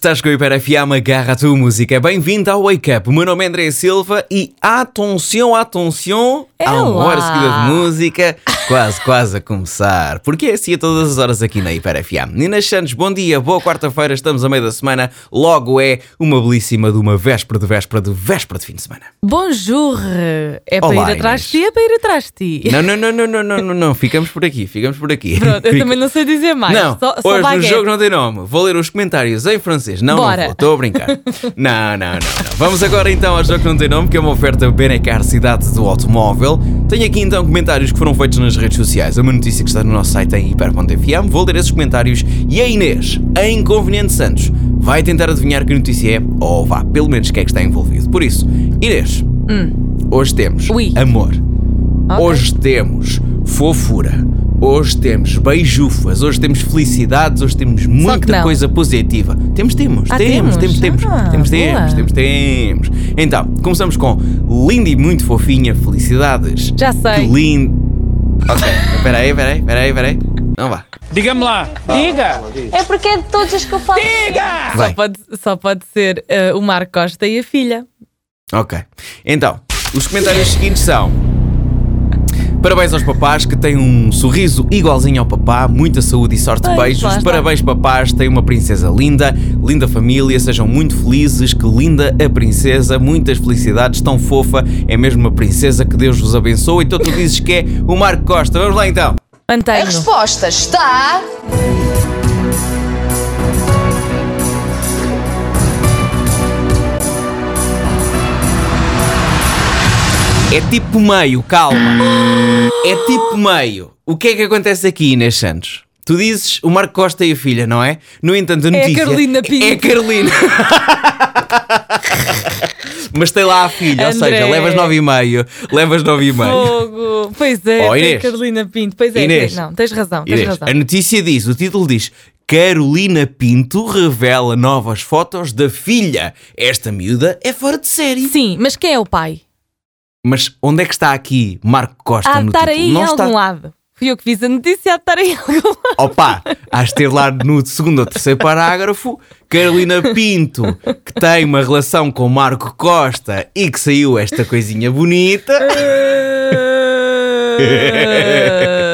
Estás com o Hiper FM, agarra a tua música. Bem-vindo ao Wake Up. O meu nome é André Silva e atenção, atenção, há uma hora seguida de música, quase, quase a começar. Porque é assim a todas as horas aqui na Hiper FM. Nina Santos, bom dia, boa quarta-feira, estamos a meio da semana, logo é uma belíssima de uma véspera de véspera de véspera de fim de semana. Bonjour! É para Olá, ir atrás de ti, é para ir atrás de ti. Não, não, não, não, não, não, não, não, ficamos por aqui, ficamos por aqui. Pronto, eu Fica- também não sei dizer mais. Não, só, só hoje o baguete. jogo não tem nome. Vou ler os comentários em francês. Não, Bora. não vou, estou a brincar. não, não, não, não. Vamos agora então ao jogo que não tem nome, que é uma oferta Benecar Cidade do Automóvel. Tenho aqui então comentários que foram feitos nas redes sociais. É uma notícia que está no nosso site em hiper.fm. Vou ler esses comentários e a Inês, a Inconveniente Santos, vai tentar adivinhar que notícia é, ou vá, pelo menos que é que está envolvido. Por isso, Inês, hoje temos Ui. amor. Ok. Hoje temos fofura. Hoje temos beijufas, hoje temos felicidades, hoje temos muita coisa positiva. Temos, temos, Ah, temos, temos, temos? temos, Ah, temos, temos, temos, temos. Então, começamos com linda e muito fofinha, felicidades. Já sei. Que lindo. Ok, espera aí, espera aí, espera aí, espera aí. Não vá. Diga-me lá, diga! É porque é de todos os que eu falo. Vai. Só pode, só pode ser eh, o Marco Costa e a filha. Ok. Então, os comentários seguintes são. Parabéns aos papás que têm um sorriso igualzinho ao papá, muita saúde e sorte, lá beijos. Parabéns, papás, têm uma princesa linda, linda família, sejam muito felizes, que linda a princesa, muitas felicidades, tão fofa, é mesmo uma princesa, que Deus vos abençoe. Então tu dizes que é o Marco Costa. Vamos lá então. A Mantenho. resposta está. É tipo meio, calma. É tipo meio. O que é que acontece aqui, Inês Santos? Tu dizes o Marco Costa e a filha, não é? No entanto, a É a notícia. Carolina Pinto. É a Carolina. Mas tem lá a filha, ou seja, André. levas nove e meio. Levas nove e meio. Fogo! Pois é, Oh, Inês. Carolina Pinto. Pois é, Inês. não, tens razão, tens Inês, razão. a notícia diz, o título diz Carolina Pinto revela novas fotos da filha. Esta miúda é fora de série. Sim, mas quem é o pai? Mas onde é que está aqui Marco Costa Há de no estar título? aí em Não algum está. lado. Fui eu que fiz a notícia, há de estar aí em algum lado. Opa, hás de ter lá no segundo ou terceiro parágrafo Carolina Pinto, que tem uma relação com Marco Costa e que saiu esta coisinha bonita.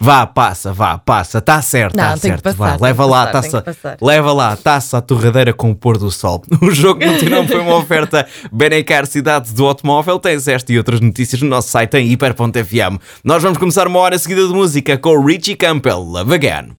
Vá, passa, vá, passa, está certo, está certo. passar, vá, leva lá, passar, taça, leva lá, taça à torradeira com o pôr do sol. O jogo nome, foi uma oferta Benecar Cidade do Automóvel. Tens esta e outras notícias no nosso site em hiper.fm. Nós vamos começar uma hora seguida de música com o Richie Campbell, Love Again.